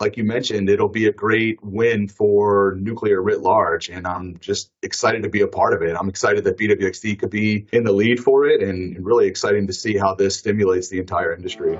like you mentioned, it'll be a great win for nuclear writ large. And I'm just excited to be a part of it. I'm excited that BWXT could be in the lead for it and really exciting to see how this stimulates the entire industry.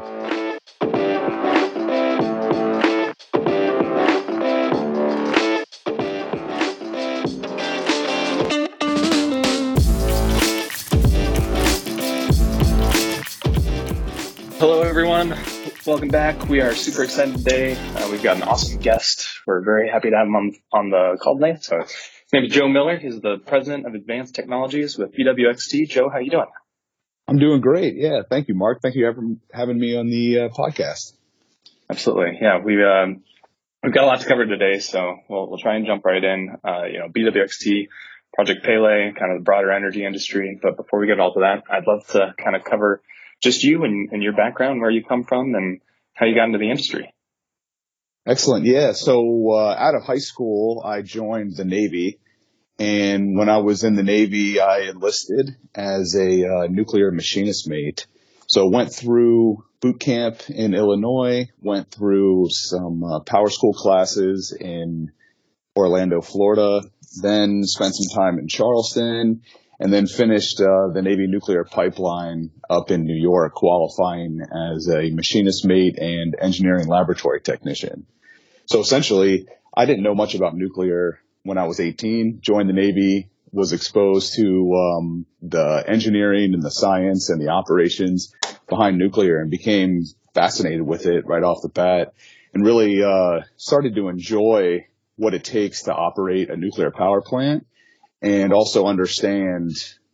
Hello, everyone. Welcome back. We are super excited today. Uh, we've got an awesome guest. We're very happy to have him on, on the call today. So his name is Joe Miller. He's the president of advanced technologies with BWXT. Joe, how you doing? I'm doing great. Yeah. Thank you, Mark. Thank you for having me on the uh, podcast. Absolutely. Yeah. We, um, we've got a lot to cover today, so we'll, we'll try and jump right in. Uh, you know, BWXT, Project Pele, kind of the broader energy industry. But before we get all to that, I'd love to kind of cover just you and, and your background, where you come from, and how you got into the industry. Excellent. Yeah. So uh, out of high school, I joined the Navy. And when I was in the Navy, I enlisted as a uh, nuclear machinist mate. So went through boot camp in Illinois, went through some uh, power school classes in Orlando, Florida, then spent some time in Charleston, and then finished uh, the Navy nuclear pipeline up in New York, qualifying as a machinist mate and engineering laboratory technician. So essentially, I didn't know much about nuclear when I was 18, joined the Navy, was exposed to um, the engineering and the science and the operations behind nuclear and became fascinated with it right off the bat and really uh, started to enjoy what it takes to operate a nuclear power plant and also understand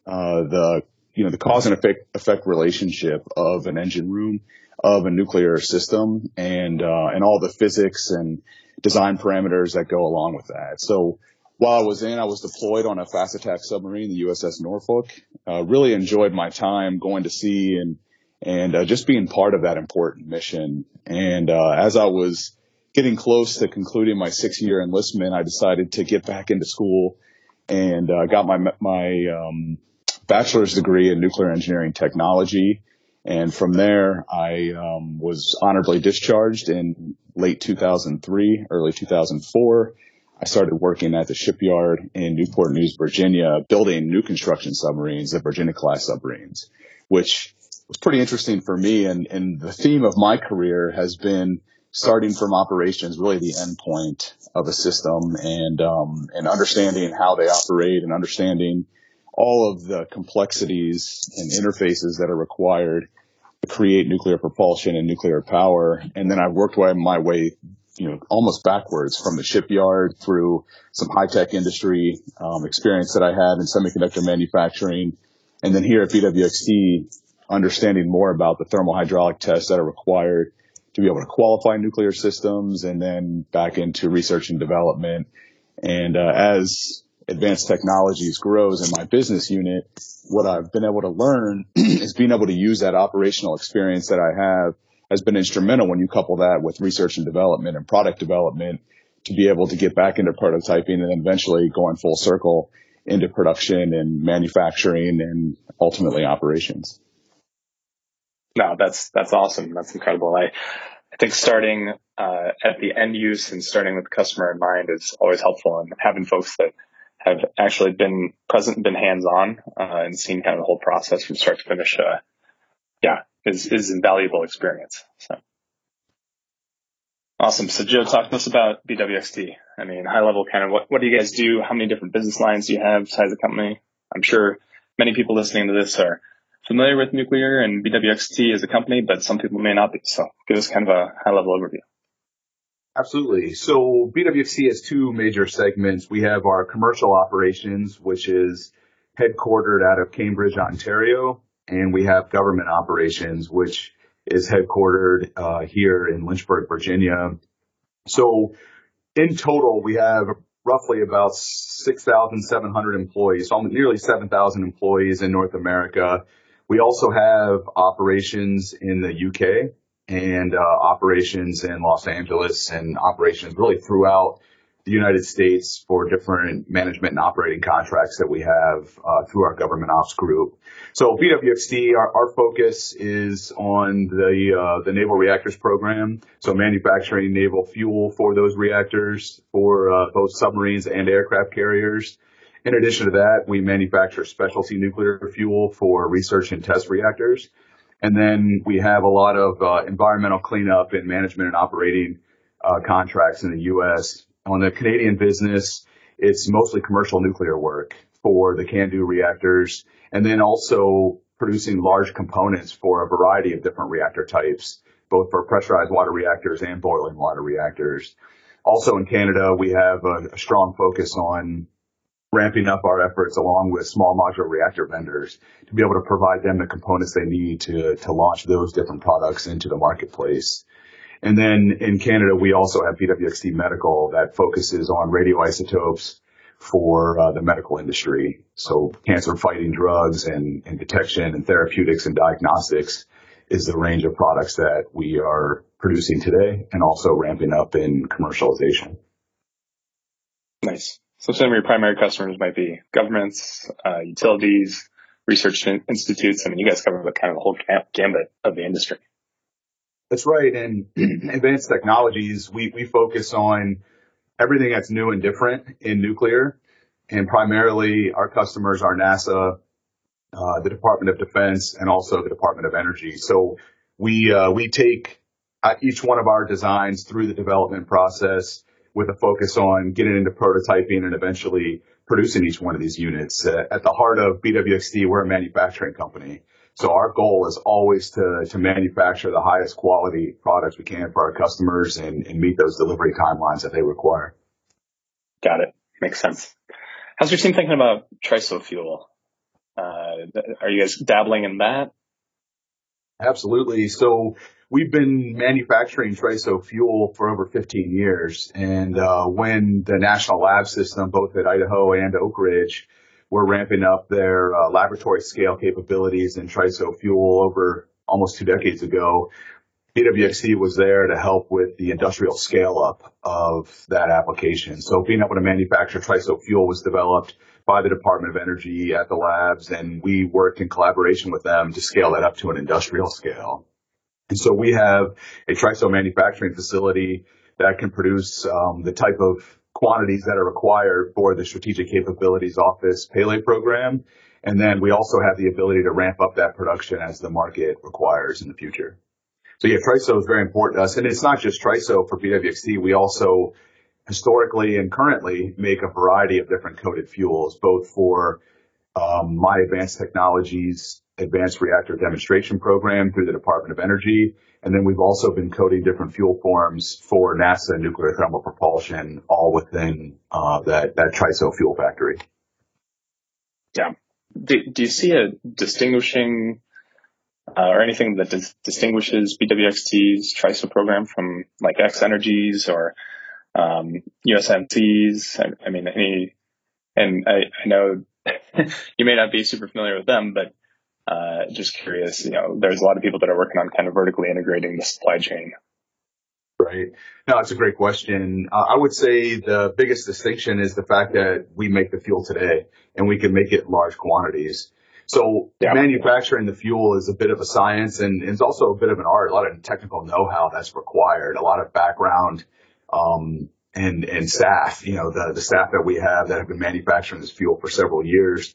uh, the you know the cause and effect, effect relationship of an engine room of a nuclear system and uh, and all the physics and design parameters that go along with that. So while I was in, I was deployed on a fast attack submarine, the USS Norfolk. Uh, really enjoyed my time going to sea and and uh, just being part of that important mission. And uh, as I was getting close to concluding my six year enlistment, I decided to get back into school and uh, got my my um, bachelor's degree in nuclear engineering technology. And from there, I um, was honorably discharged in late 2003, early 2004. I started working at the shipyard in Newport News, Virginia, building new construction submarines, the Virginia class submarines, which was pretty interesting for me. And, and the theme of my career has been starting from operations, really the endpoint of a system and, um, and understanding how they operate and understanding all of the complexities and interfaces that are required to create nuclear propulsion and nuclear power. And then I've worked my way, you know, almost backwards from the shipyard through some high tech industry, um, experience that I had in semiconductor manufacturing. And then here at BWXT, understanding more about the thermal hydraulic tests that are required to be able to qualify nuclear systems and then back into research and development. And uh, as advanced technologies grows in my business unit, what I've been able to learn is being able to use that operational experience that I have has been instrumental when you couple that with research and development and product development to be able to get back into prototyping and then eventually going full circle into production and manufacturing and ultimately operations. No, that's that's awesome. That's incredible. I I think starting uh, at the end use and starting with the customer in mind is always helpful, and having folks that have actually been present, been hands on, uh, and seen kind of the whole process from start to finish. Uh, yeah, is is invaluable experience. So. Awesome. So Joe, talk to us about BWXT. I mean, high level kind of what, what do you guys do? How many different business lines do you have Size the company? I'm sure many people listening to this are familiar with nuclear and BWXT as a company, but some people may not be. So give us kind of a high level overview. Absolutely. So BWXT has two major segments. We have our commercial operations, which is headquartered out of Cambridge, Ontario, and we have government operations, which is headquartered uh, here in Lynchburg, Virginia. So in total, we have roughly about 6,700 employees, so nearly 7,000 employees in North America. We also have operations in the UK and uh, operations in Los Angeles and operations really throughout the United States for different management and operating contracts that we have uh, through our government ops group. So BWXT, our, our focus is on the uh, the naval reactors program. So manufacturing naval fuel for those reactors for uh, both submarines and aircraft carriers. In addition to that, we manufacture specialty nuclear fuel for research and test reactors. And then we have a lot of uh, environmental cleanup and management and operating uh, contracts in the U.S. On the Canadian business, it's mostly commercial nuclear work for the CANDU reactors and then also producing large components for a variety of different reactor types, both for pressurized water reactors and boiling water reactors. Also in Canada, we have a, a strong focus on ramping up our efforts along with small modular reactor vendors to be able to provide them the components they need to, to launch those different products into the marketplace. And then in Canada, we also have BWXT Medical that focuses on radioisotopes for uh, the medical industry. So cancer fighting drugs and, and detection and therapeutics and diagnostics is the range of products that we are producing today and also ramping up in commercialization. Nice. So some of your primary customers might be governments, uh, utilities, research institutes. I mean, you guys cover the kind of the whole gambit of the industry. That's right. And advanced technologies, we, we focus on everything that's new and different in nuclear. And primarily our customers are NASA, uh, the Department of Defense, and also the Department of Energy. So we, uh, we take uh, each one of our designs through the development process with a focus on getting into prototyping and eventually producing each one of these units. Uh, at the heart of BWXT, we're a manufacturing company. So our goal is always to, to manufacture the highest quality products we can for our customers and, and meet those delivery timelines that they require. Got it. Makes sense. How's your team thinking about TRISO fuel? Uh, are you guys dabbling in that? Absolutely. So we've been manufacturing TRISO fuel for over 15 years. And uh, when the national lab system, both at Idaho and Oak Ridge, were ramping up their uh, laboratory scale capabilities in TRISO fuel over almost two decades ago. BWXT was there to help with the industrial scale up of that application. So being able to manufacture TRISO fuel was developed by the Department of Energy at the labs and we worked in collaboration with them to scale that up to an industrial scale. And so we have a TRISO manufacturing facility that can produce um, the type of quantities that are required for the Strategic Capabilities Office Pele program. And then we also have the ability to ramp up that production as the market requires in the future. So yeah, TRISO is very important to us. And it's not just TRISO for BWXT. We also historically and currently make a variety of different coated fuels, both for um, my advanced technologies advanced reactor demonstration program through the Department of Energy. And then we've also been coating different fuel forms for NASA nuclear thermal propulsion, all within uh, that that TRISO fuel factory. Yeah. Do, do you see a distinguishing uh, or anything that dis- distinguishes BWXT's TRISO program from like X-energy's or um, USNC's? I, I mean, any, and I, I know you may not be super familiar with them, but uh, just curious, you know, there's a lot of people that are working on kind of vertically integrating the supply chain. Right. No, it's a great question. Uh, I would say the biggest distinction is the fact that we make the fuel today and we can make it in large quantities. So yeah. manufacturing the fuel is a bit of a science and it's also a bit of an art, a lot of technical know-how that's required, a lot of background, um, and, and staff, you know, the, the staff that we have that have been manufacturing this fuel for several years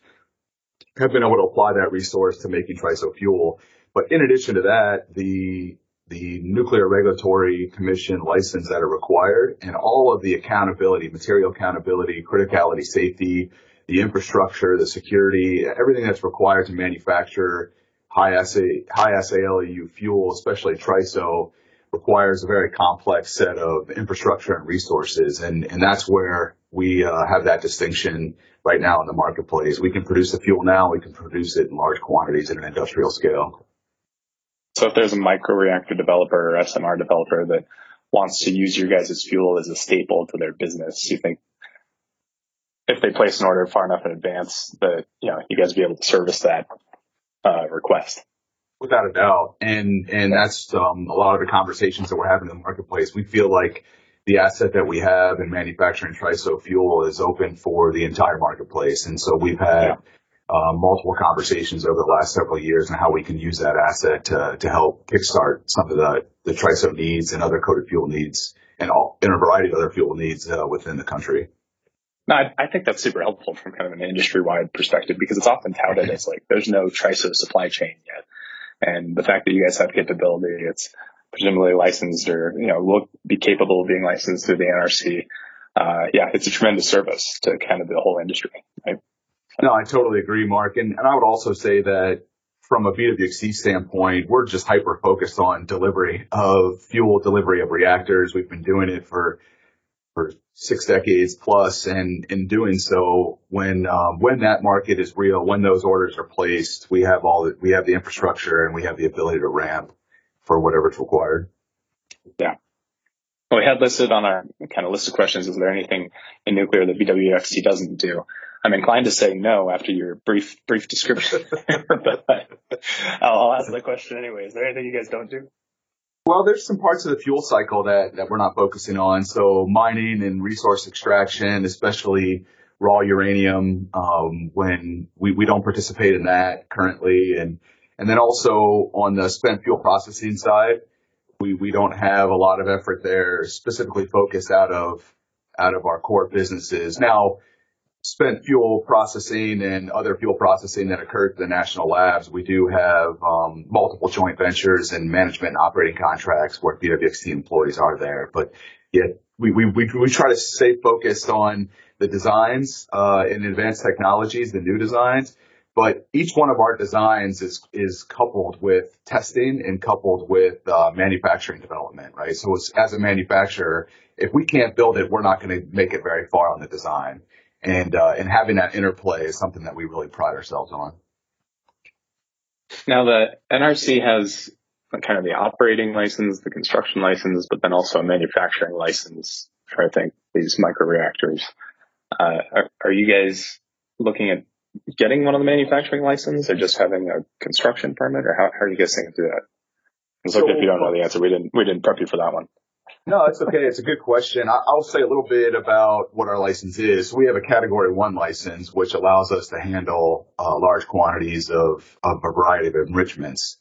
have been able to apply that resource to making TRISO fuel. But in addition to that, the the Nuclear Regulatory Commission license that are required and all of the accountability, material accountability, criticality, safety, the infrastructure, the security, everything that's required to manufacture high assay, high assay LEU fuel, especially TRISO, requires a very complex set of infrastructure and resources. And, and that's where we uh, have that distinction right now in the marketplace. We can produce the fuel now. We can produce it in large quantities at an industrial scale. So if there's a microreactor developer or SMR developer that wants to use your guys' fuel as a staple to their business, you think if they place an order far enough in advance that, you know, you guys be able to service that uh, request? Without a doubt. And, and that's, um, a lot of the conversations that we're having in the marketplace. We feel like the asset that we have in manufacturing TRISO fuel is open for the entire marketplace. And so we've had uh, multiple conversations over the last several years on how we can use that asset to, to help kickstart some of the, the TRISO needs and other coated fuel needs and all, and a variety of other fuel needs uh, within the country. No, I, I, think that's super helpful from kind of an industry-wide perspective because it's often touted as like there's no TRISO supply chain yet, and the fact that you guys have capability, it's presumably licensed or you know will be capable of being licensed through the NRC. Uh, yeah, it's a tremendous service to kind of the whole industry. Right? No, I totally agree, Mark, and and I would also say that from a BWXT standpoint, we're just hyper focused on delivery of fuel delivery of reactors. We've been doing it for for six decades plus, and in doing so, when um, when that market is real, when those orders are placed, we have all the, we have the infrastructure and we have the ability to ramp for whatever's required. Yeah. Well, we had listed on our kind of list of questions, is there anything in nuclear that BWXT doesn't do? I'm inclined to say no after your brief brief description, but I'll ask the question anyway. Is there anything you guys don't do? Well, there's some parts of the fuel cycle that, that we're not focusing on. So mining and resource extraction, especially raw uranium, um, when we, we don't participate in that currently. And, and then also on the spent fuel processing side, we, we don't have a lot of effort there specifically focused out of, out of our core businesses. Now, spent fuel processing and other fuel processing that occurred at the national labs, we do have um, multiple joint ventures and management and operating contracts where BWXT employees are there. But yet we, we, we, we try to stay focused on the designs uh, and advanced technologies, the new designs. But each one of our designs is is coupled with testing and coupled with uh, manufacturing development, right? So as a manufacturer, if we can't build it, we're not going to make it very far on the design and uh, and having that interplay is something that we really pride ourselves on. Now the NRC has kind of the operating license, the construction license, but then also a manufacturing license for I think these microreactors. Uh, are, are you guys looking at getting one of the manufacturing license or just having a construction permit or how, how are you guys thinking through that? It's so, if you don't know the answer. We didn't we didn't prep you for that one. No, it's okay. It's a good question. I'll say a little bit about what our license is. We have a category one license, which allows us to handle uh, large quantities of, of a variety of enrichments.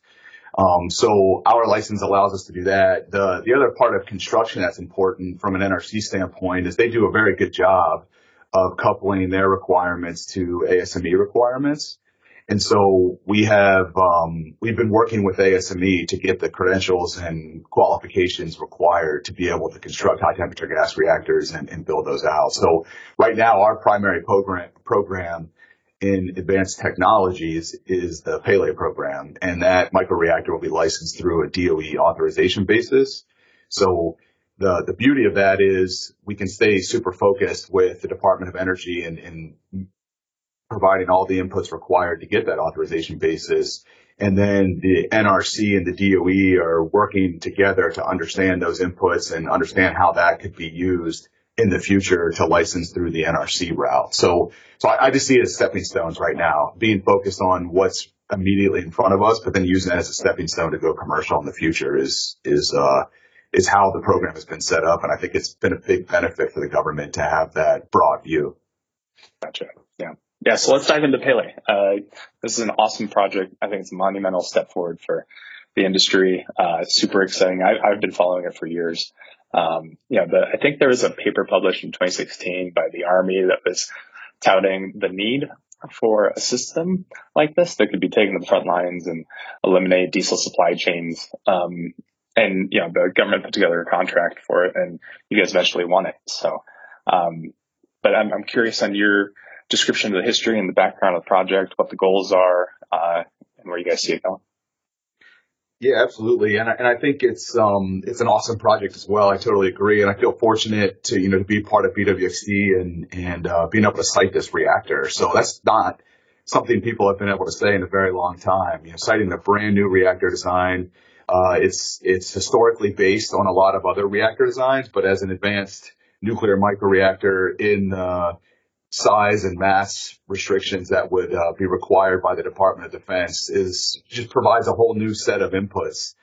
Um, so our license allows us to do that. The, the other part of construction that's important from an NRC standpoint is they do a very good job of coupling their requirements to ASME requirements. And so we have, um, we've been working with ASME to get the credentials and qualifications required to be able to construct high temperature gas reactors and, and build those out. So right now our primary program, program in advanced technologies is the Pele program and that microreactor will be licensed through a DOE authorization basis. So the, the beauty of that is we can stay super focused with the Department of Energy and, and providing all the inputs required to get that authorization basis. And then the NRC and the DOE are working together to understand those inputs and understand how that could be used in the future to license through the NRC route. So, so I, I just see it as stepping stones right now, being focused on what's immediately in front of us, but then using that as a stepping stone to go commercial in the future is, is, uh, is how the program has been set up. And I think it's been a big benefit for the government to have that broad view. Gotcha. Yeah. Yeah, so let's dive into Pele. Uh, this is an awesome project. I think it's a monumental step forward for the industry. Uh, super exciting. I, have been following it for years. Um, know, the, I think there was a paper published in 2016 by the Army that was touting the need for a system like this that could be taken to the front lines and eliminate diesel supply chains. Um, and, you know, the government put together a contract for it and you guys eventually won it. So, um, but I'm, I'm curious on your, description of the history and the background of the project, what the goals are, uh, and where you guys see it going. Yeah, absolutely. And I, and I think it's, um, it's an awesome project as well. I totally agree. And I feel fortunate to, you know, to be part of BWXT and, and, uh, being able to site this reactor. So that's not something people have been able to say in a very long time. You know, siting a brand new reactor design. Uh, it's, it's historically based on a lot of other reactor designs, but as an advanced nuclear microreactor in, uh, size and mass restrictions that would uh, be required by the Department of Defense is just provides a whole new set of inputs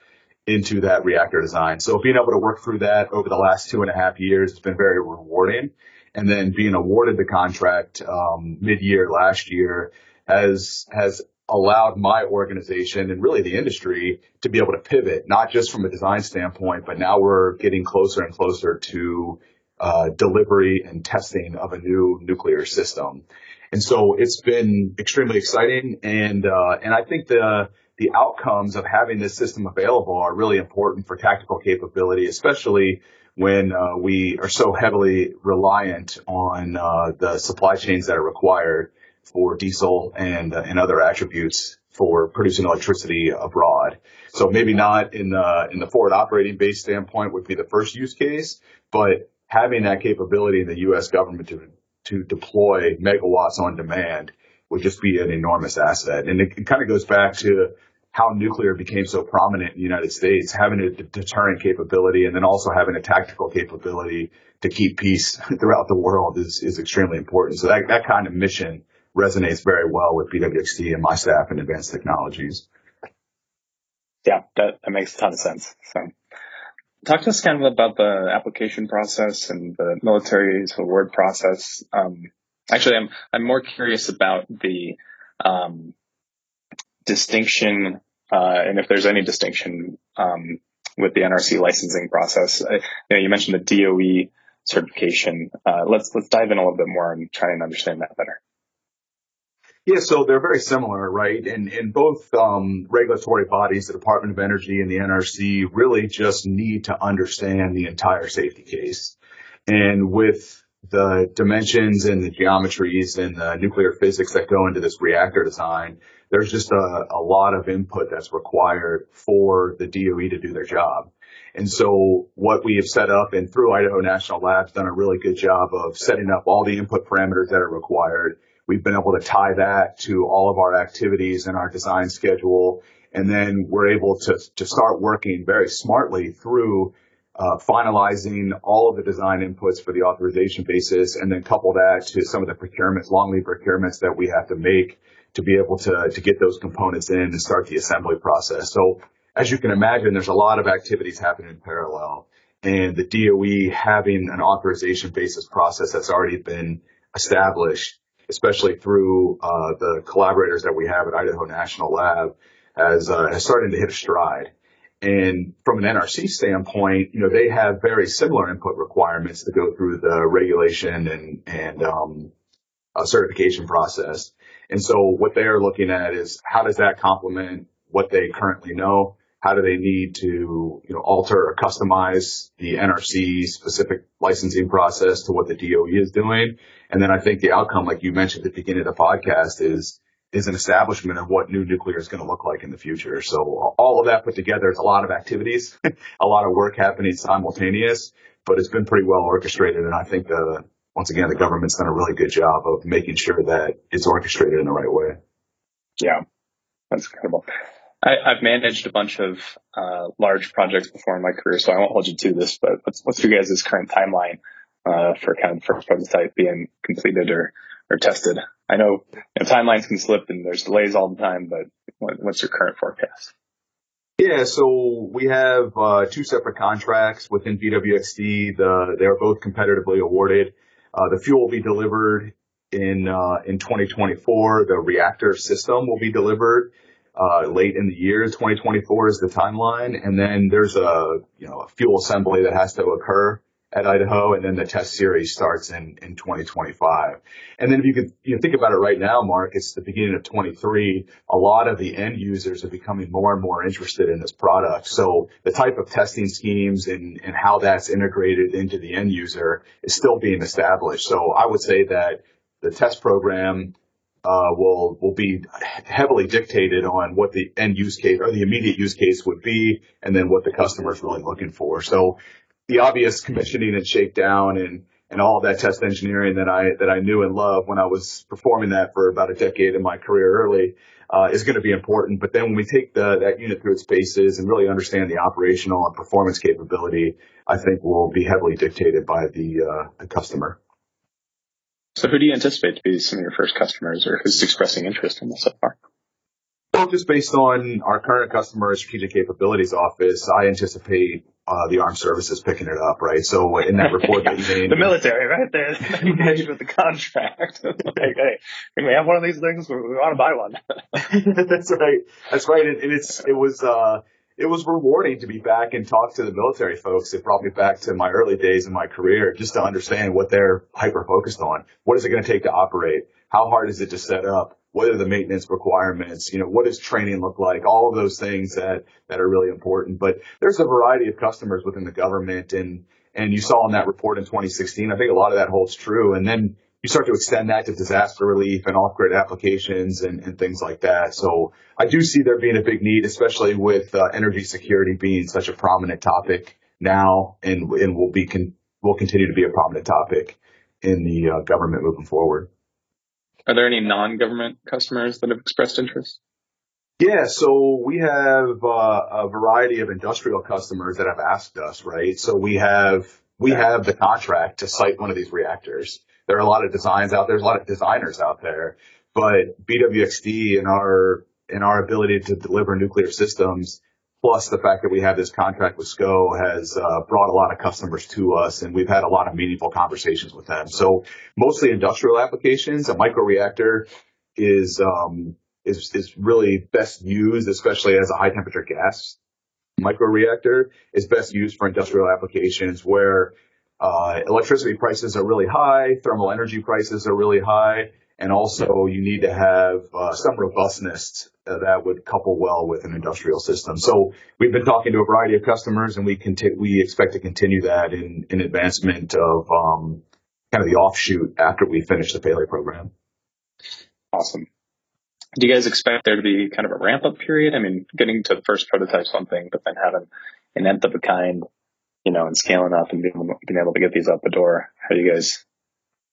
into that reactor design. So being able to work through that over the last two and a half years has been very rewarding. And then being awarded the contract um, mid-year last year has has allowed my organization and really the industry to be able to pivot, not just from a design standpoint, but now we're getting closer and closer to uh, delivery and testing of a new nuclear system. And so it's been extremely exciting. And, uh, and I think the, the outcomes of having this system available are really important for tactical capability, especially when uh, we are so heavily reliant on uh, the supply chains that are required for diesel and uh, and other attributes for producing electricity abroad. So maybe not in the in the forward operating base standpoint would be the first use case, but having that capability in the U.S. government to to deploy megawatts on demand would just be an enormous asset. And it, it kind of goes back to how nuclear became so prominent in the United States, having a deterrent capability and then also having a tactical capability to keep peace throughout the world is, is extremely important. So that, that kind of mission resonates very well with BWXT and my staff in advanced technologies. Yeah, that, that makes a ton of sense. So talk to us kind of about the application process and the military's award process. Um, actually, I'm, I'm more curious about the, um, distinction, uh, and if there's any distinction, um, with the NRC licensing process. I, you know, you mentioned the DOE certification. Uh, let's, let's dive in a little bit more and try and understand that better. Yeah, so they're very similar, right? And both um, regulatory bodies, the Department of Energy and the NRC, really just need to understand the entire safety case. And with the dimensions and the geometries and the nuclear physics that go into this reactor design, there's just a, a lot of input that's required for the DOE to do their job. And so what we have set up and through Idaho National Labs done a really good job of setting up all the input parameters that are required We've been able to tie that to all of our activities and our design schedule. And then we're able to, to start working very smartly through uh, finalizing all of the design inputs for the authorization basis and then couple that to some of the procurements, long lead procurements that we have to make to be able to, to get those components in and start the assembly process. So as you can imagine, there's a lot of activities happening in parallel and the DOE having an authorization basis process that's already been established especially through uh, the collaborators that we have at Idaho National Lab, has uh, has started to hit a stride. And from an NRC standpoint, you know, they have very similar input requirements to go through the regulation and and um, certification process. And so what they are looking at is how does that complement what they currently know? How do they need to, you know, alter or customize the NRC specific licensing process to what the DOE is doing? And then I think the outcome, like you mentioned at the beginning of the podcast, is is an establishment of what new nuclear is going to look like in the future. So all of that put together is a lot of activities, a lot of work happening simultaneous, but it's been pretty well orchestrated. And I think the once again the government's done a really good job of making sure that it's orchestrated in the right way. Yeah, that's incredible. I, have managed a bunch of uh, large projects before in my career, so I won't hold you to this. But what's, what's your guys' current timeline uh, for kind of first prototype being completed or or tested? I know, you know, timelines can slip and there's delays all the time, but what, what's your current forecast? Yeah, so we have uh, two separate contracts within BWXT. The, they are both competitively awarded. Uh, the fuel will be delivered in uh, in 2024. The reactor system will be delivered uh, late in the year. 2024 is the timeline, and then there's a you know a fuel assembly that has to occur at Idaho, and then the test series starts in in 2025. And then if you could you know, think about it right now, Mark, it's the beginning of 23. A lot of the end users are becoming more and more interested in this product. So the type of testing schemes and and how that's integrated into the end user is still being established. So I would say that the test program uh, will will be heavily dictated on what the end use case or the immediate use case would be, and then what the customer is really looking for. So the obvious commissioning and shakedown and and all that test engineering that I that I knew and loved when I was performing that for about a decade in my career early uh, is going to be important. But then when we take the, that unit through its paces and really understand the operational and performance capability, I think will be heavily dictated by the uh, the customer. So who do you anticipate to be some of your first customers or who's expressing interest in this so far? Well, just based on our current customer strategic capabilities office, I anticipate uh, the armed services picking it up, right? So in that report that you made, the military, right? They're engaged with the contract. like, hey, can we have one of these things? We, we want to buy one. That's right. That's right. And, and it's it was uh, it was rewarding to be back and talk to the military folks. It brought me back to my early days in my career just to understand what they're hyper focused on. What is it going to take to operate? How hard is it to set up? What are the maintenance requirements? You know, what does training look like? All of those things that, that are really important. But there's a variety of customers within the government and, and you saw in that report in 2016, I think a lot of that holds true. And then you start to extend that to disaster relief and off-grid applications and, and things like that. So I do see there being a big need, especially with uh, energy security being such a prominent topic now and, and will be, con- will continue to be a prominent topic in the uh, government moving forward. Are there any non-government customers that have expressed interest? Yeah, so we have uh, a variety of industrial customers that have asked us, right? So we have we have the contract to site one of these reactors there are a lot of designs out there. There's a lot of designers out there, but BWXT and our and our ability to deliver nuclear systems, plus the fact that we have this contract with SCO, has uh, brought a lot of customers to us, and we've had a lot of meaningful conversations with them. So mostly industrial applications. A microreactor is um, is is really best used, especially as a high temperature gas microreactor, is best used for industrial applications where uh, electricity prices are really high, thermal energy prices are really high, and also you need to have uh, some robustness uh, that would couple well with an industrial system. So we've been talking to a variety of customers, and we conti- we expect to continue that in, in advancement of um, kind of the offshoot after we finish the Pele program. Awesome. Do you guys expect there to be kind of a ramp up period? I mean, getting to the first prototype's one thing, but then having an nth of a kind you know, and scaling up and being, being able to get these out the door? How are you guys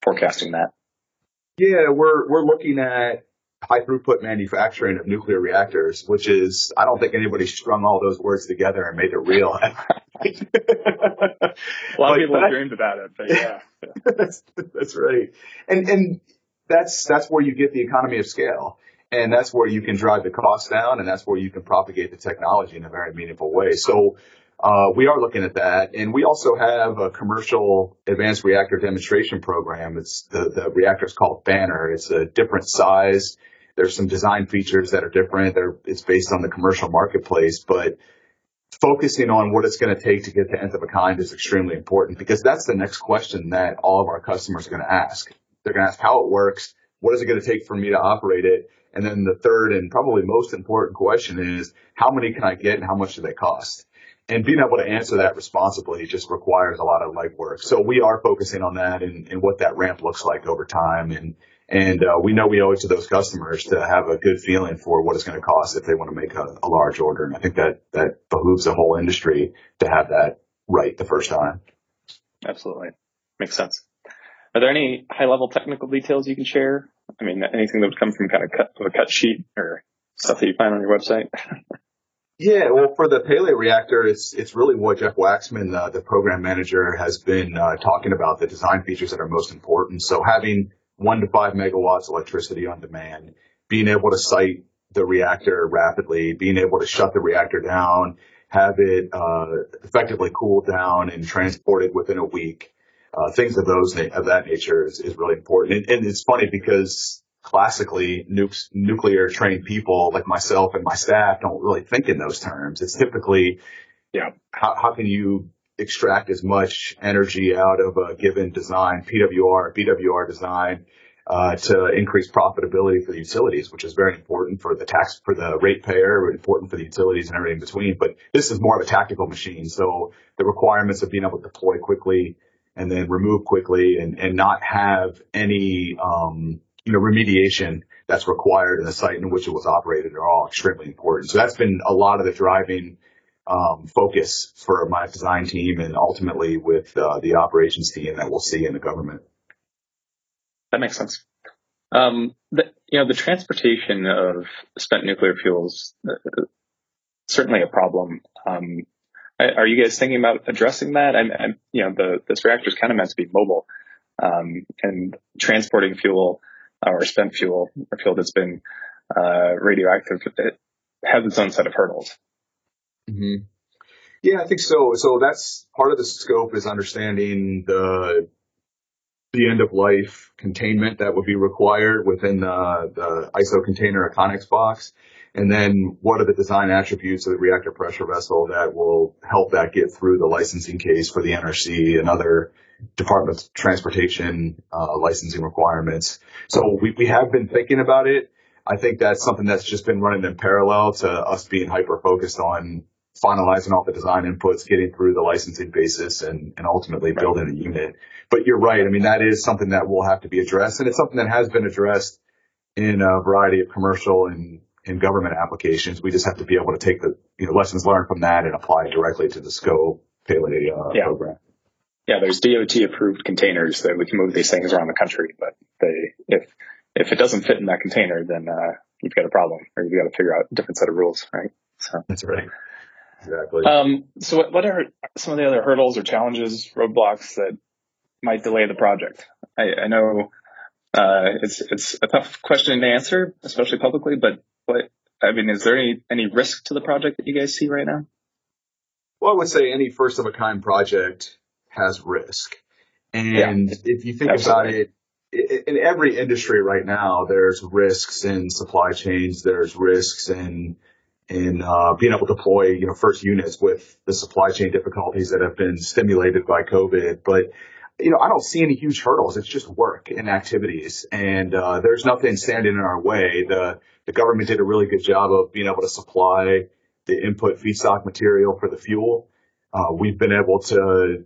forecasting that? Yeah, we're we're looking at high throughput manufacturing of nuclear reactors, which is I don't think anybody strung all those words together and made it real. a lot of people have dreamed about it, but yeah, that's, that's right. And and that's that's where you get the economy of scale. And that's where you can drive the cost down and that's where you can propagate the technology in a very meaningful way. So uh, we are looking at that. And we also have a commercial advanced reactor demonstration program. It's the, the reactor is called Banner. It's a different size. There's some design features that are different. They're, it's based on the commercial marketplace, but focusing on what it's going to take to get to nth of a kind is extremely important because that's the next question that all of our customers are going to ask. They're going to ask how it works. What is it going to take for me to operate it? And then the third and probably most important question is how many can I get and how much do they cost? and being able to answer that responsibly just requires a lot of legwork. So we are focusing on that and, and what that ramp looks like over time. And, and uh, we know we owe it to those customers to have a good feeling for what it's going to cost if they want to make a, a large order. And I think that, that behooves the whole industry to have that right the first time. Absolutely. Makes sense. Are there any high level technical details you can share? I mean, anything that would come from kind of cut, a cut sheet or stuff that you find on your website? Yeah, well, for the Pele reactor, it's it's really what Jeff Waksman, uh, the program manager, has been uh, talking about the design features that are most important. So having one to five megawatts electricity on demand, being able to site the reactor rapidly, being able to shut the reactor down, have it uh, effectively cooled down and transported within a week. Uh, things of those of that nature is, is really important. And, and it's funny because classically nukes, nuclear trained people like myself and my staff don't really think in those terms. It's typically, yeah, how, how can you extract as much energy out of a given design, PWR, BWR design, uh, to increase profitability for the utilities, which is very important for the tax, for the ratepayer, important for the utilities and everything in between. But this is more of a tactical machine. So the requirements of being able to deploy quickly and then remove quickly and, and not have any, um, you know, remediation that's required in the site in which it was operated are all extremely important. So that's been a lot of the driving um, focus for my design team and ultimately with uh, the operations team that we'll see in the government. That makes sense. Um, the, you know, the transportation of spent nuclear fuels uh, certainly a problem. Um, are you guys thinking about addressing that? And, and you know, the this reactor is kind of meant to be mobile, um, and transporting fuel or spent fuel or fuel that's been uh, radioactive, it has its own set of hurdles. Mm-hmm. Yeah, I think so. So that's part of the scope is understanding the the end of life containment that would be required within the, the ISO container a Conex box. And then what are the design attributes of the reactor pressure vessel that will help that get through the licensing case for the NRC and other Department of Transportation uh, licensing requirements. So we, we have been thinking about it. I think that's something that's just been running in parallel to us being hyper focused on finalizing all the design inputs, getting through the licensing basis and, and ultimately building a unit. But you're right. I mean, that is something that will have to be addressed and it's something that has been addressed in a variety of commercial and, and government applications. We just have to be able to take the, you know, lessons learned from that and apply it directly to the scope Pele uh, yeah. program. Yeah, there's DOT approved containers that we can move these things around the country, but they, if, if it doesn't fit in that container, then, uh, you've got a problem or you've got to figure out a different set of rules, right? So that's right. Exactly. Um, so what, what are some of the other hurdles or challenges, roadblocks that might delay the project? I, I know, uh, it's, it's a tough question to answer, especially publicly, but what, I mean, is there any, any risk to the project that you guys see right now? Well, I would say any first of a kind project has risk. And yeah, if you think absolutely. about it, in every industry right now, there's risks in supply chains, there's risks in in uh, being able to deploy, you know, first units with the supply chain difficulties that have been stimulated by COVID. But you know, I don't see any huge hurdles. It's just work and activities, and uh, there's nothing standing in our way. The the government did a really good job of being able to supply the input feedstock material for the fuel. Uh, we've been able to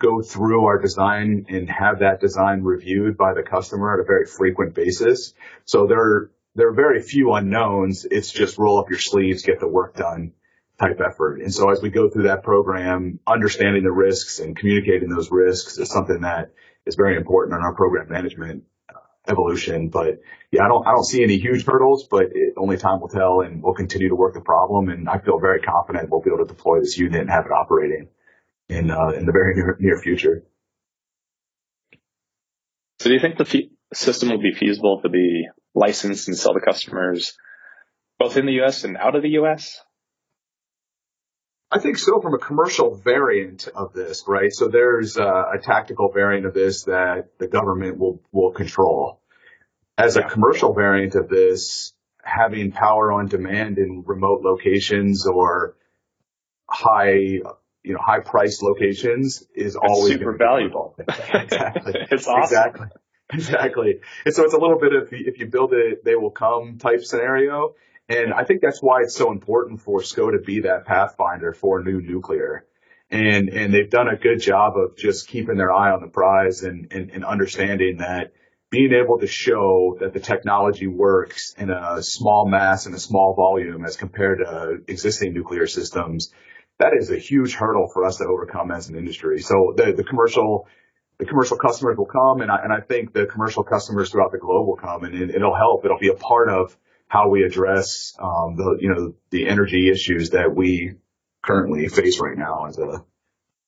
go through our design and have that design reviewed by the customer at a very frequent basis. So there there are very few unknowns. It's just roll up your sleeves, get the work done type effort. And so as we go through that program, understanding the risks and communicating those risks is something that is very important in our program management uh, evolution. But yeah, I don't, I don't see any huge hurdles, but it, only time will tell and we'll continue to work the problem. And I feel very confident we'll be able to deploy this unit and have it operating in, uh, in the very near, near future. So do you think the system will be feasible to be licensed and sell to customers both in the US and out of the US? I think so from a commercial variant of this, right? So there's a, a tactical variant of this that the government will, will control. As a commercial variant of this, having power on demand in remote locations or high, you know, high price locations is it's always super valuable. exactly. it's awesome. Exactly. Exactly. And so it's a little bit of if you build it, they will come type scenario. And I think that's why it's so important for SCO to be that pathfinder for new nuclear. And, and they've done a good job of just keeping their eye on the prize and, and, and understanding that being able to show that the technology works in a small mass and a small volume as compared to existing nuclear systems, that is a huge hurdle for us to overcome as an industry. So the, the commercial the commercial customers will come and I, and I think the commercial customers throughout the globe will come and it, will help. It'll be a part of how we address, um, the, you know, the energy issues that we currently face right now as a,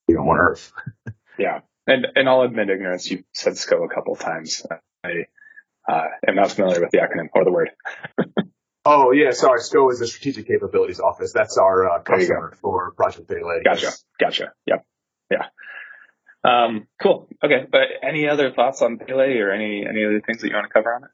you know, on earth. yeah. And, and I'll admit ignorance. You said SCO a couple of times. I, uh, am not familiar with the acronym or the word. oh yeah. Sorry. SCO is the strategic capabilities office. That's our uh, customer for Project Pele. Gotcha. Gotcha. Yep. Yeah. Um, cool. Okay. But any other thoughts on Pele or any, any other things that you want to cover on it?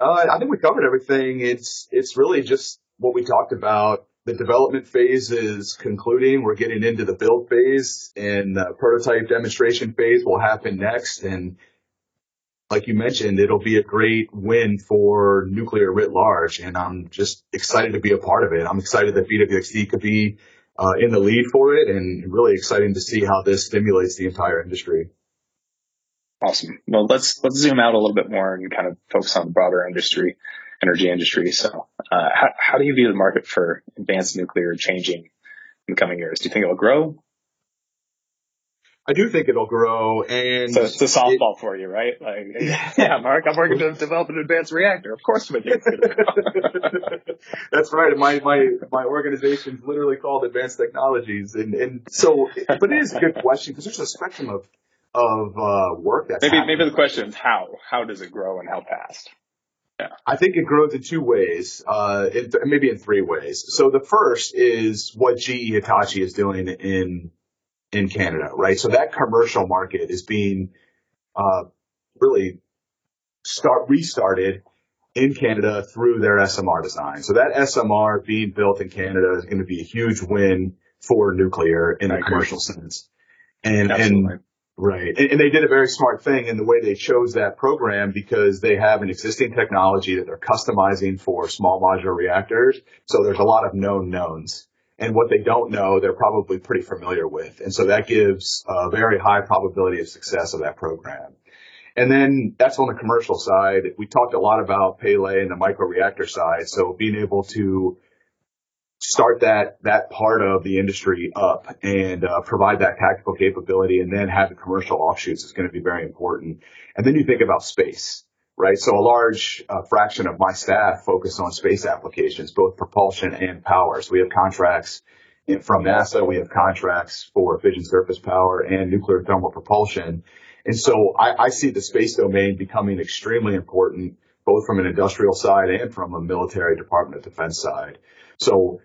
Uh, I think we covered everything. It's, it's really just what we talked about. The development phase is concluding. We're getting into the build phase and the prototype demonstration phase will happen next. And like you mentioned, it'll be a great win for nuclear writ large. And I'm just excited to be a part of it. I'm excited that BWXT could be uh, in the lead for it and really exciting to see how this stimulates the entire industry. Awesome. Well, let's, let's zoom out a little bit more and kind of focus on the broader industry, energy industry. So, uh, how, how do you view the market for advanced nuclear changing in the coming years? Do you think it'll grow? I do think it'll grow, and so it's a softball it, for you, right? Like, yeah, Mark, I'm working to develop an advanced reactor. Of course, we think That's right. My my my organization's literally called Advanced Technologies, and and so, but it is a good question because there's a spectrum of of uh, work that's maybe happening. maybe the question is how how does it grow and how fast? Yeah. I think it grows in two ways, uh, in th- maybe in three ways. So the first is what GE Hitachi is doing in in Canada, right? So that commercial market is being uh, really start restarted in Canada through their SMR design. So that SMR being built in Canada is going to be a huge win for nuclear in a commercial sense. And Absolutely. and Right. And, and, they did a very smart thing in the way they chose that program because they have an existing technology that they're customizing for small modular reactors. So there's a lot of known knowns. And what they don't know, they're probably pretty familiar with. And so that gives a very high probability of success of that program. And then that's on the commercial side. We talked a lot about Pele and the microreactor side. So being able to start that that part of the industry up and uh, provide that tactical capability, and then have the commercial offshoots is going to be very important. And then you think about space, right? So a large uh, fraction of my staff focus on space applications, both propulsion and power. So we have contracts in, from NASA, we have contracts for fission surface power and nuclear thermal propulsion. And so I, I see the space domain becoming extremely important, both from an industrial side and from a military Department of Defense side. So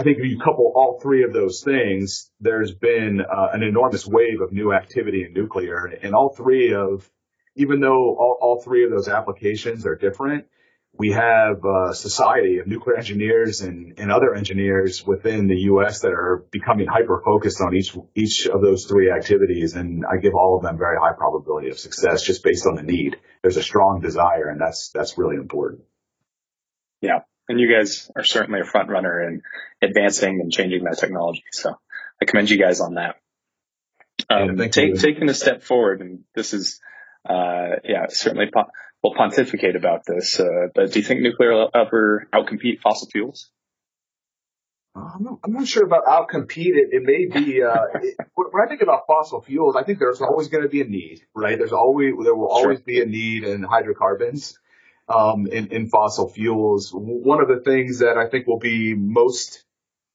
I think if you couple all three of those things, there's been uh, an enormous wave of new activity in nuclear, and all three of, even though all, all three of those applications are different, we have a society of nuclear engineers and, and other engineers within the U.S. that are becoming hyper focused on each each of those three activities, and I give all of them very high probability of success just based on the need. There's a strong desire, and that's that's really important. Yeah, and you guys are certainly a front runner in advancing and changing that technology. So I commend you guys on that. Um, yeah, take, taking a step forward, and this is, uh, yeah, certainly po- we'll pontificate about this. Uh, but do you think nuclear will ever outcompete fossil fuels? Uh, I'm not, I'm not sure about outcompete it. It may be, uh, it, when I think about fossil fuels, I think there's always going to be a need, right? There's always, there will always sure. be a need in hydrocarbons um, in, in fossil fuels. One of the things that I think will be most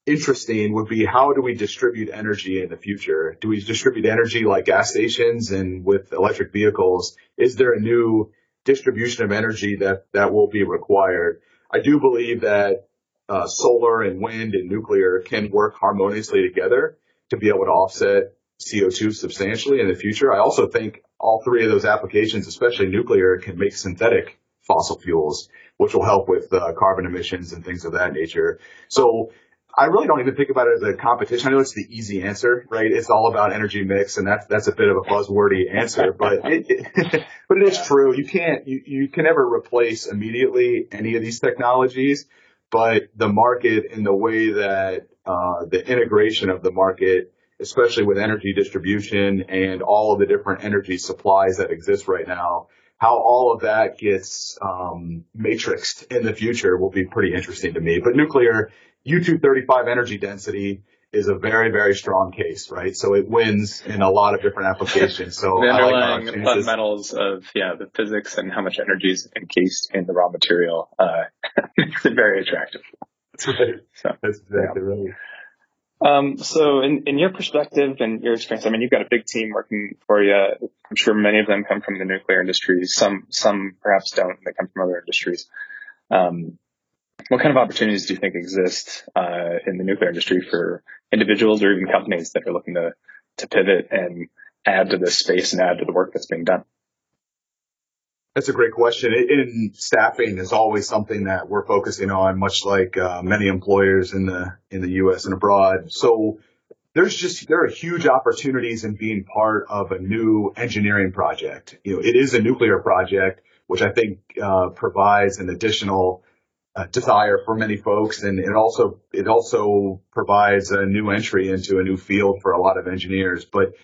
interesting would be how do we distribute energy in the future? Do we distribute energy like gas stations and with electric vehicles? Is there a new distribution of energy that, that will be required? I do believe that uh, solar and wind and nuclear can work harmoniously together to be able to offset CO2 substantially in the future. I also think all three of those applications, especially nuclear, can make synthetic fossil fuels, which will help with uh, carbon emissions and things of that nature. So I really don't even think about it as a competition. I know it's the easy answer, right? It's all about energy mix, and that's that's a bit of a buzzwordy answer, but it, it but it is true. You can't you you can never replace immediately any of these technologies, but the market and the way that uh, the integration of the market, especially with energy distribution and all of the different energy supplies that exist right now, how all of that gets um, matrixed in the future will be pretty interesting to me. But nuclear U-235 energy density is a very, very strong case, right? So it wins in a lot of different applications. So the underlying like fundamentals of yeah the physics and how much energy is encased in the raw material uh, makes it very attractive. That's right. So, That's exactly yeah. right. Um, so in, in your perspective and your experience, I mean, you've got a big team working for you. I'm sure many of them come from the nuclear industry. Some, some perhaps don't. They come from other industries. Um, what kind of opportunities do you think exist, uh, in the nuclear industry for individuals or even companies that are looking to, to pivot and add to this space and add to the work that's being done? That's a great question. In staffing is always something that we're focusing on, much like uh, many employers in the in the U.S. and abroad. So there's just there are huge opportunities in being part of a new engineering project. You know, it is a nuclear project, which I think uh, provides an additional uh, desire for many folks, and it also it also provides a new entry into a new field for a lot of engineers. But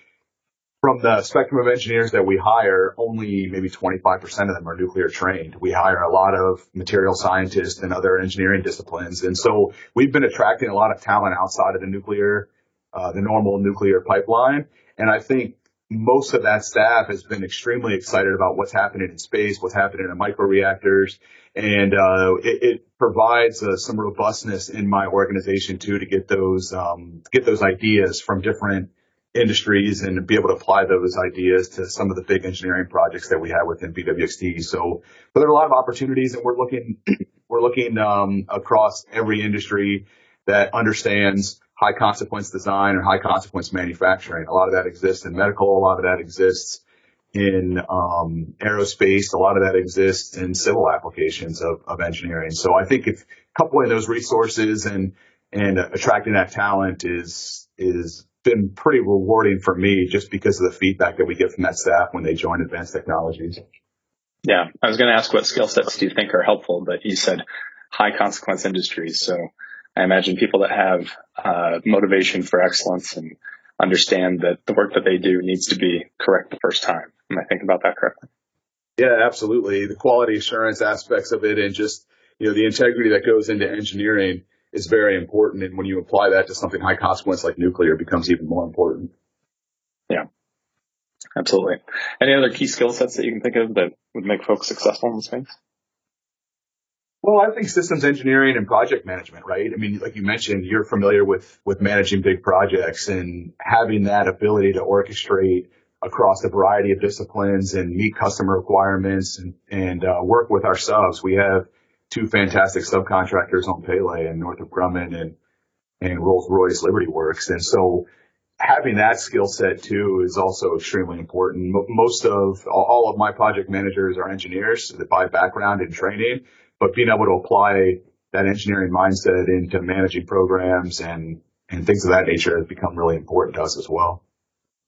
from the spectrum of engineers that we hire, only maybe 25% of them are nuclear trained. We hire a lot of material scientists and other engineering disciplines. And so we've been attracting a lot of talent outside of the nuclear, uh, the normal nuclear pipeline. And I think most of that staff has been extremely excited about what's happening in space, what's happening in microreactors. And, uh, it, it, provides uh, some robustness in my organization too to get those, um, get those ideas from different industries and be able to apply those ideas to some of the big engineering projects that we have within BWXT. So, but there are a lot of opportunities and we're looking, we're looking, um, across every industry that understands high consequence design or high consequence manufacturing. A lot of that exists in medical. A lot of that exists in um, aerospace. A lot of that exists in civil applications of, of engineering. So I think if coupling those resources and and attracting that talent is is been pretty rewarding for me just because of the feedback that we get from that staff when they join advanced technologies. Yeah, I was going to ask what skill sets do you think are helpful, but you said high consequence industries. So I imagine people that have uh, motivation for excellence and understand that the work that they do needs to be correct the first time. Am I thinking about that correctly? Yeah, absolutely. The quality assurance aspects of it and just, you know, the integrity that goes into engineering is very important. And when you apply that to something high consequence like nuclear, it becomes even more important. Yeah, absolutely. Any other key skill sets that you can think of that would make folks successful in this space? Well, I think systems engineering and project management, right? I mean, like you mentioned, you're familiar with, with managing big projects and having that ability to orchestrate across a variety of disciplines and meet customer requirements and, and uh, work with our subs. We have two fantastic subcontractors on Pele and Northrop Grumman and, and Rolls Royce Liberty Works. And so having that skill set too is also extremely important. Most of all of my project managers are engineers by background and training, but being able to apply that engineering mindset into managing programs and, and things of that nature has become really important to us as well.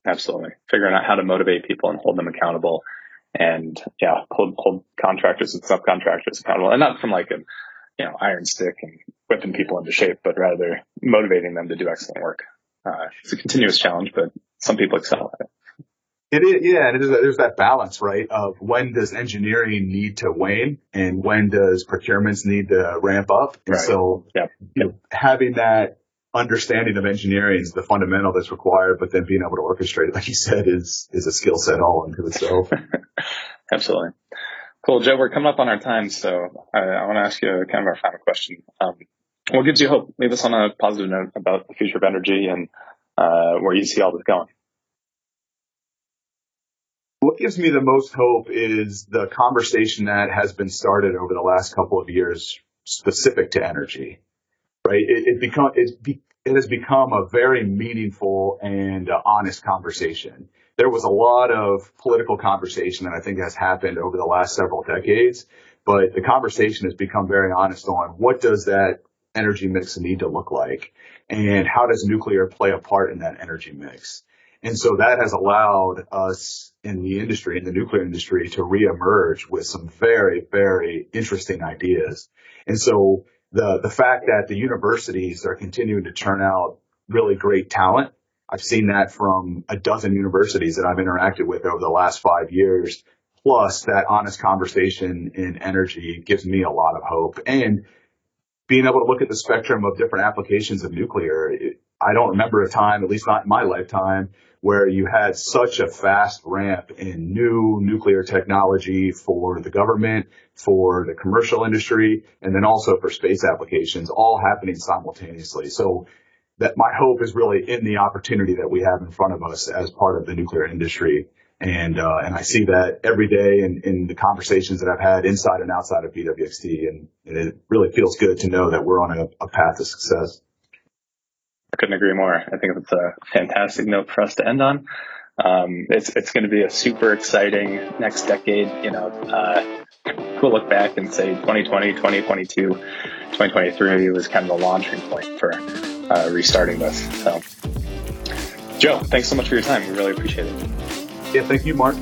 Absolutely. Figuring out how to motivate people and hold them accountable and yeah, hold, hold contractors and subcontractors accountable and not from like an you know, iron stick and whipping people into shape, but rather motivating them to do excellent work. Uh, it's a continuous challenge, but some people excel at it. It is, yeah, and there's that balance, right? Of when does engineering need to wane and when does procurements need to ramp up? And right. so, yep. You know, having that understanding of engineering is the fundamental that's required, but then being able to orchestrate it, like you said, is, is a skill set all unto itself. Absolutely. Cool. Joe, we're coming up on our time, so I, I want to ask you kind of our final question. Um, what gives you hope? Leave us on a positive note about the future of energy and uh, where you see all this going. What gives me the most hope is the conversation that has been started over the last couple of years specific to energy right? It, it become it's be, it has become a very meaningful and uh, honest conversation. There was a lot of political conversation that I think has happened over the last several decades, but the conversation has become very honest on what does that energy mix need to look like and how does nuclear play a part in that energy mix. And so that has allowed us in the industry, in the nuclear industry to reemerge with some very, very interesting ideas. And so the the fact that the universities are continuing to turn out really great talent. I've seen that from a dozen universities that I've interacted with over the last five years. Plus that honest conversation in energy gives me a lot of hope and being able to look at the spectrum of different applications of nuclear. I don't remember a time, at least not in my lifetime, where you had such a fast ramp in new nuclear technology for the government, for the commercial industry, and then also for space applications, all happening simultaneously. So that my hope is really in the opportunity that we have in front of us as part of the nuclear industry. And, uh, and I see that every day in, in the conversations that I've had inside and outside of BWXT. And, and it really feels good to know that we're on a, a path to success. I couldn't agree more. I think it's a fantastic note for us to end on. Um, it's it's going to be a super exciting next decade. You know, uh, we'll look back and say 2020, 2022, 2023 was kind of the launching point for uh, restarting this. So, Joe, thanks so much for your time. We really appreciate it. Yeah, thank you, Mark.